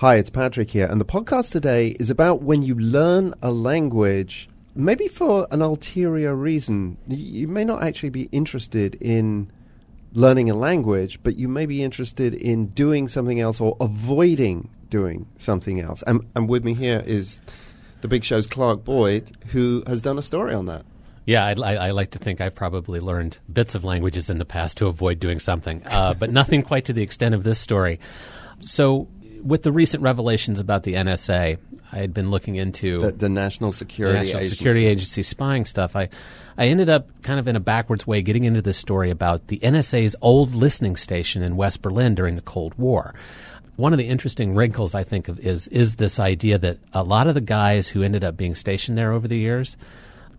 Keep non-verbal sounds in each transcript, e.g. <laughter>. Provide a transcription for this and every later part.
Hi, it's Patrick here, and the podcast today is about when you learn a language, maybe for an ulterior reason. You may not actually be interested in learning a language, but you may be interested in doing something else or avoiding doing something else. And, and with me here is the Big Show's Clark Boyd, who has done a story on that. Yeah, I, I, like to think I've probably learned bits of languages in the past to avoid doing something, uh, but nothing quite to the extent of this story. So, with the recent revelations about the NSA, I had been looking into the, the National Security National Agency. Security Agency spying stuff. I I ended up kind of in a backwards way getting into this story about the NSA's old listening station in West Berlin during the Cold War. One of the interesting wrinkles I think of is is this idea that a lot of the guys who ended up being stationed there over the years,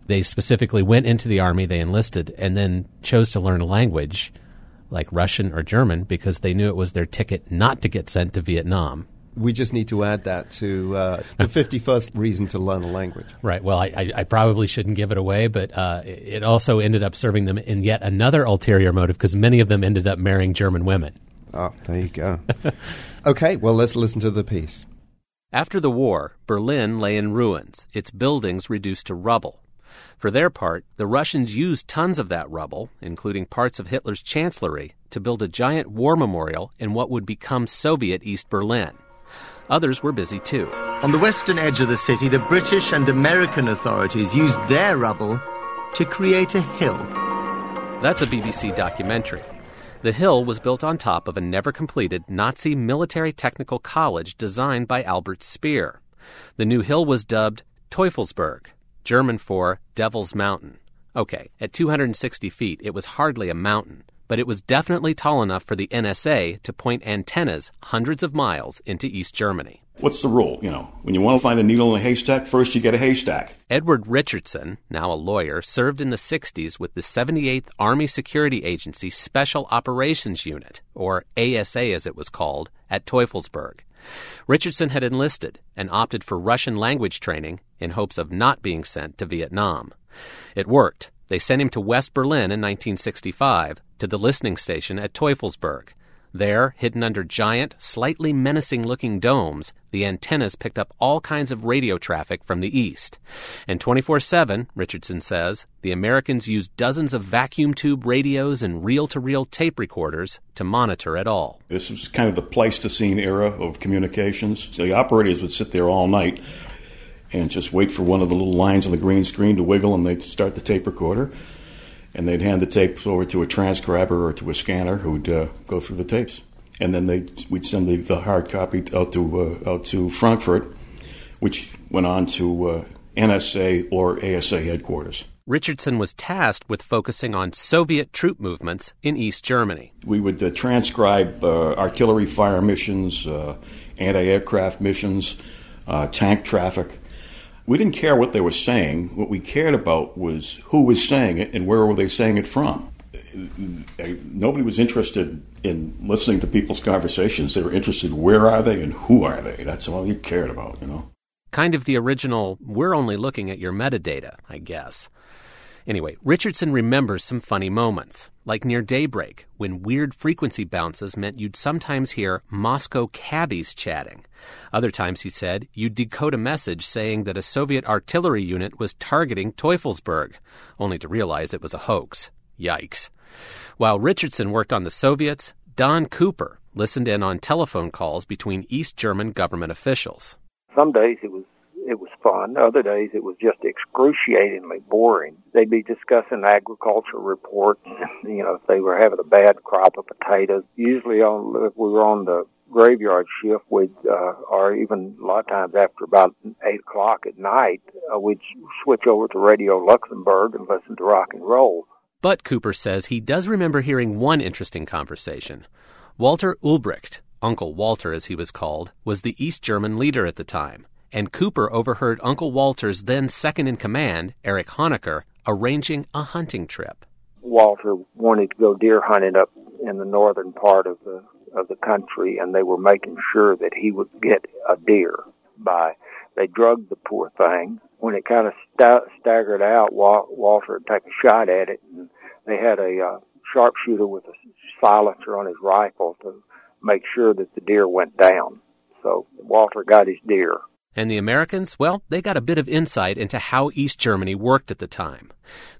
they specifically went into the army, they enlisted, and then chose to learn a language like Russian or German because they knew it was their ticket not to get sent to Vietnam. We just need to add that to uh, the <laughs> 51st reason to learn a language. Right. Well, I, I, I probably shouldn't give it away, but uh, it also ended up serving them in yet another ulterior motive because many of them ended up marrying German women. Oh, there you go. <laughs> okay, well, let's listen to the piece. After the war, Berlin lay in ruins, its buildings reduced to rubble. For their part, the Russians used tons of that rubble, including parts of Hitler's chancellery, to build a giant war memorial in what would become Soviet East Berlin. Others were busy too. On the western edge of the city, the British and American authorities used their rubble to create a hill. That's a BBC documentary. The hill was built on top of a never completed Nazi military technical college designed by Albert Speer. The new hill was dubbed Teufelsberg, German for Devil's Mountain. Okay, at 260 feet, it was hardly a mountain, but it was definitely tall enough for the NSA to point antennas hundreds of miles into East Germany. What's the rule? You know, when you want to find a needle in a haystack, first you get a haystack. Edward Richardson, now a lawyer, served in the 60s with the 78th Army Security Agency Special Operations Unit, or ASA as it was called, at Teufelsberg. Richardson had enlisted and opted for Russian language training in hopes of not being sent to Vietnam. It worked. They sent him to West Berlin in 1965 to the listening station at Teufelsberg. There, hidden under giant, slightly menacing looking domes, the antennas picked up all kinds of radio traffic from the east. And 24 7, Richardson says, the Americans used dozens of vacuum tube radios and reel to reel tape recorders to monitor it all. This was kind of the Pleistocene era of communications. The operators would sit there all night and just wait for one of the little lines on the green screen to wiggle and they'd start the tape recorder and they'd hand the tapes over to a transcriber or to a scanner who'd uh, go through the tapes, and then they we'd send the, the, hard copy out to uh, out to Frankfurt, which went on to uh, NSA or ASA headquarters. Richardson was tasked with focusing on Soviet troop movements in East Germany. We would uh, transcribe uh, artillery fire missions, uh, anti-aircraft missions, tank traffic we didn't care what they were saying. What we cared about was who was saying it and where were they saying it from. Uh, nobody was interested in listening to people's conversations. They were interested where are they and who are they. That's all you cared about, you know. Kind of the original, we're only looking at your metadata, I guess. Anyway, Richardson remembers some funny moments, like near daybreak, when weird frequency bounces meant you'd sometimes hear Moscow cabbies chatting. Other times, he said, you'd decode a message saying that a Soviet artillery unit was targeting Teufelsberg, only to realize it was a hoax. Yikes. While Richardson worked on the Soviets, Don Cooper listened in on telephone calls between East German government officials. Some days it was fun. Other days it was just excruciatingly boring. They'd be discussing agriculture reports, <laughs> you know, if they were having a bad crop of potatoes. Usually on, if we were on the graveyard shift, we'd, uh, or even a lot of times after about eight o'clock at night, uh, we'd switch over to Radio Luxembourg and listen to rock and roll. But Cooper says he does remember hearing one interesting conversation. Walter Ulbricht, Uncle Walter as he was called, was the East German leader at the time and Cooper overheard Uncle Walter's then second in command, Erich Honecker, arranging a hunting trip. Walter wanted to go deer hunting up in the northern part of the of the country, and they were making sure that he would get a deer. By they drugged the poor thing. When it kind of st- staggered out, Walter would take a shot at it, and they had a uh, sharpshooter with a silencer on his rifle to make sure that the deer went down. So Walter got his deer. And the Americans, well, they got a bit of insight into how East Germany worked at the time.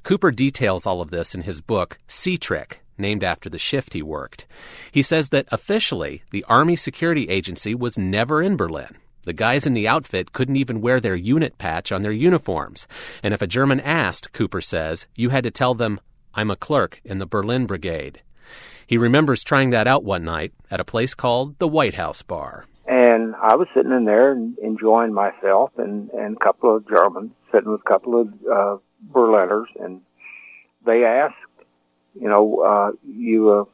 Cooper details all of this in his book, C Trick, named after the shift he worked. He says that officially, the Army Security Agency was never in Berlin. The guys in the outfit couldn't even wear their unit patch on their uniforms. And if a German asked, Cooper says, you had to tell them, I'm a clerk in the Berlin Brigade. He remembers trying that out one night at a place called the White House Bar. I was sitting in there enjoying myself and, and a couple of Germans sitting with a couple of uh, Berliners and they asked, you know, uh, you, uh,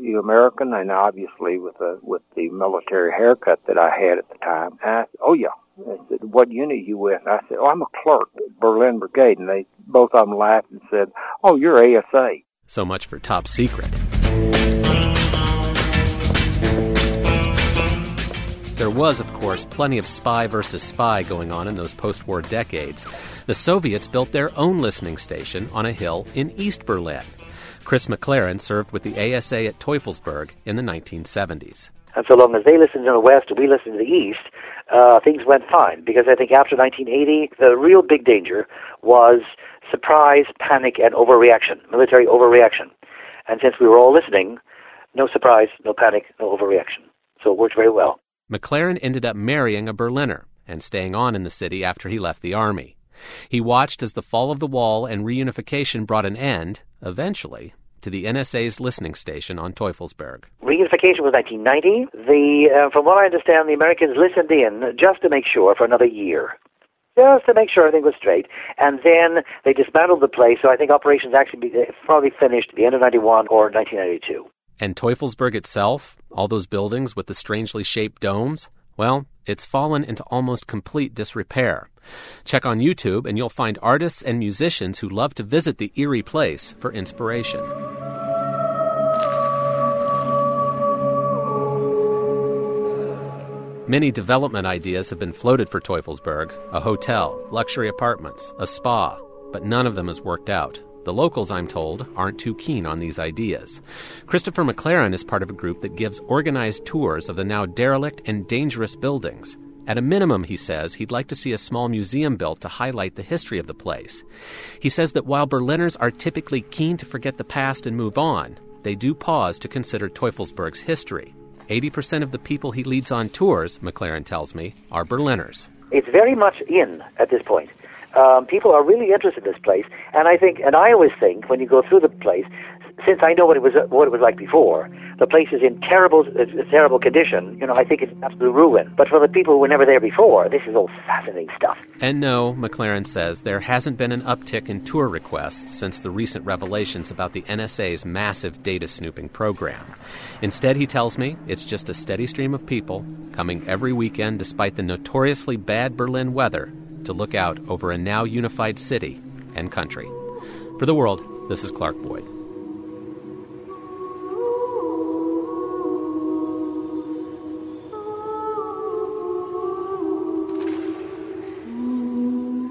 you American, and obviously with the with the military haircut that I had at the time. And I said, "Oh yeah." I said, "What unit you with?" And I said, "Oh, I'm a clerk at Berlin Brigade." And they both of them laughed and said, "Oh, you're ASA." So much for top secret. Was, of course, plenty of spy versus spy going on in those post war decades. The Soviets built their own listening station on a hill in East Berlin. Chris McLaren served with the ASA at Teufelsberg in the 1970s. And so long as they listened to the West and we listened to the East, uh, things went fine. Because I think after 1980, the real big danger was surprise, panic, and overreaction, military overreaction. And since we were all listening, no surprise, no panic, no overreaction. So it worked very well. McLaren ended up marrying a Berliner and staying on in the city after he left the army. He watched as the fall of the wall and reunification brought an end, eventually, to the NSA's listening station on Teufelsberg. Reunification was 1990. The, uh, from what I understand, the Americans listened in just to make sure for another year. Just to make sure everything was straight. And then they dismantled the place, so I think operations actually be, probably finished at the end of 91 or 1992. And Teufelsberg itself, all those buildings with the strangely shaped domes, well, it's fallen into almost complete disrepair. Check on YouTube and you'll find artists and musicians who love to visit the eerie place for inspiration. Many development ideas have been floated for Teufelsberg a hotel, luxury apartments, a spa, but none of them has worked out. The locals, I'm told, aren't too keen on these ideas. Christopher McLaren is part of a group that gives organized tours of the now derelict and dangerous buildings. At a minimum, he says, he'd like to see a small museum built to highlight the history of the place. He says that while Berliners are typically keen to forget the past and move on, they do pause to consider Teufelsberg's history. 80% of the people he leads on tours, McLaren tells me, are Berliners. It's very much in at this point. Um, people are really interested in this place, and I think, and I always think, when you go through the place, since I know what it was what it was like before, the place is in terrible uh, terrible condition. You know, I think it's absolute ruin. But for the people who were never there before, this is all fascinating stuff. And no, McLaren says there hasn't been an uptick in tour requests since the recent revelations about the NSA's massive data snooping program. Instead, he tells me it's just a steady stream of people coming every weekend, despite the notoriously bad Berlin weather to look out over a now unified city and country. For the world, this is Clark Boyd.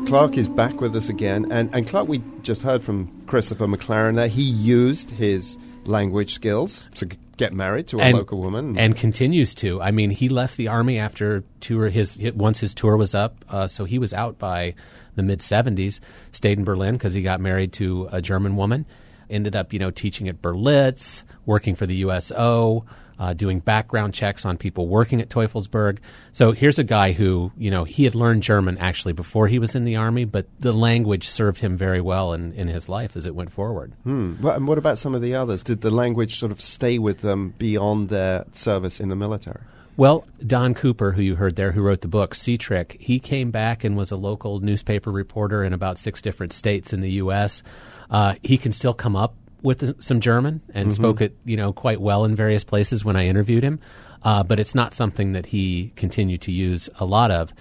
Clark is back with us again, and, and Clark, we just heard from Christopher McLaren there. He used his language skills to get married to a and, local woman, and continues to. I mean, he left the army after tour his once his tour was up, uh, so he was out by the mid '70s. Stayed in Berlin because he got married to a German woman. Ended up, you know, teaching at Berlitz, working for the USO uh, doing background checks on people working at Teufelsberg. So here's a guy who, you know, he had learned German actually before he was in the army, but the language served him very well in, in his life as it went forward. Hmm. Well, and what about some of the others? Did the language sort of stay with them beyond their service in the military? Well, Don Cooper, who you heard there, who wrote the book C Trick, he came back and was a local newspaper reporter in about six different states in the U.S. Uh, he can still come up with some German and mm-hmm. spoke it, you know, quite well in various places when I interviewed him. Uh, but it's not something that he continued to use a lot of.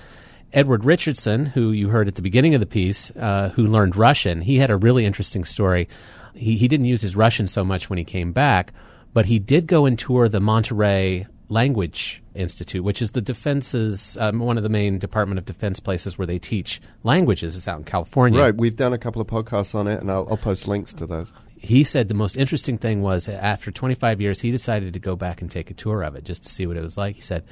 Edward Richardson, who you heard at the beginning of the piece, uh, who learned Russian, he had a really interesting story. He, he didn't use his Russian so much when he came back, but he did go and tour the Monterey Language Institute, which is the defense's um, one of the main Department of Defense places where they teach languages. It's out in California. Right. We've done a couple of podcasts on it, and I'll, I'll post links to those he said the most interesting thing was after 25 years, he decided to go back and take a tour of it just to see what it was like. He said,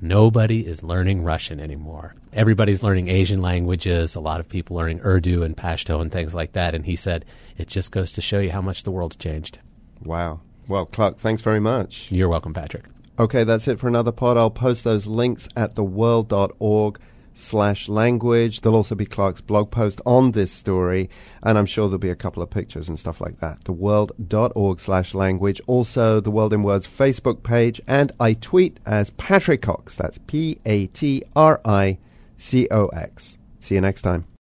nobody is learning Russian anymore. Everybody's learning Asian languages, a lot of people learning Urdu and Pashto and things like that. And he said, it just goes to show you how much the world's changed. Wow. Well, Clark, thanks very much. You're welcome, Patrick. Okay, that's it for another pod. I'll post those links at theworld.org slash language. There'll also be Clark's blog post on this story, and I'm sure there'll be a couple of pictures and stuff like that. Theworld.org slash language. Also, the World in Words Facebook page, and I tweet as Patrick Cox. That's P A T R I C O X. See you next time.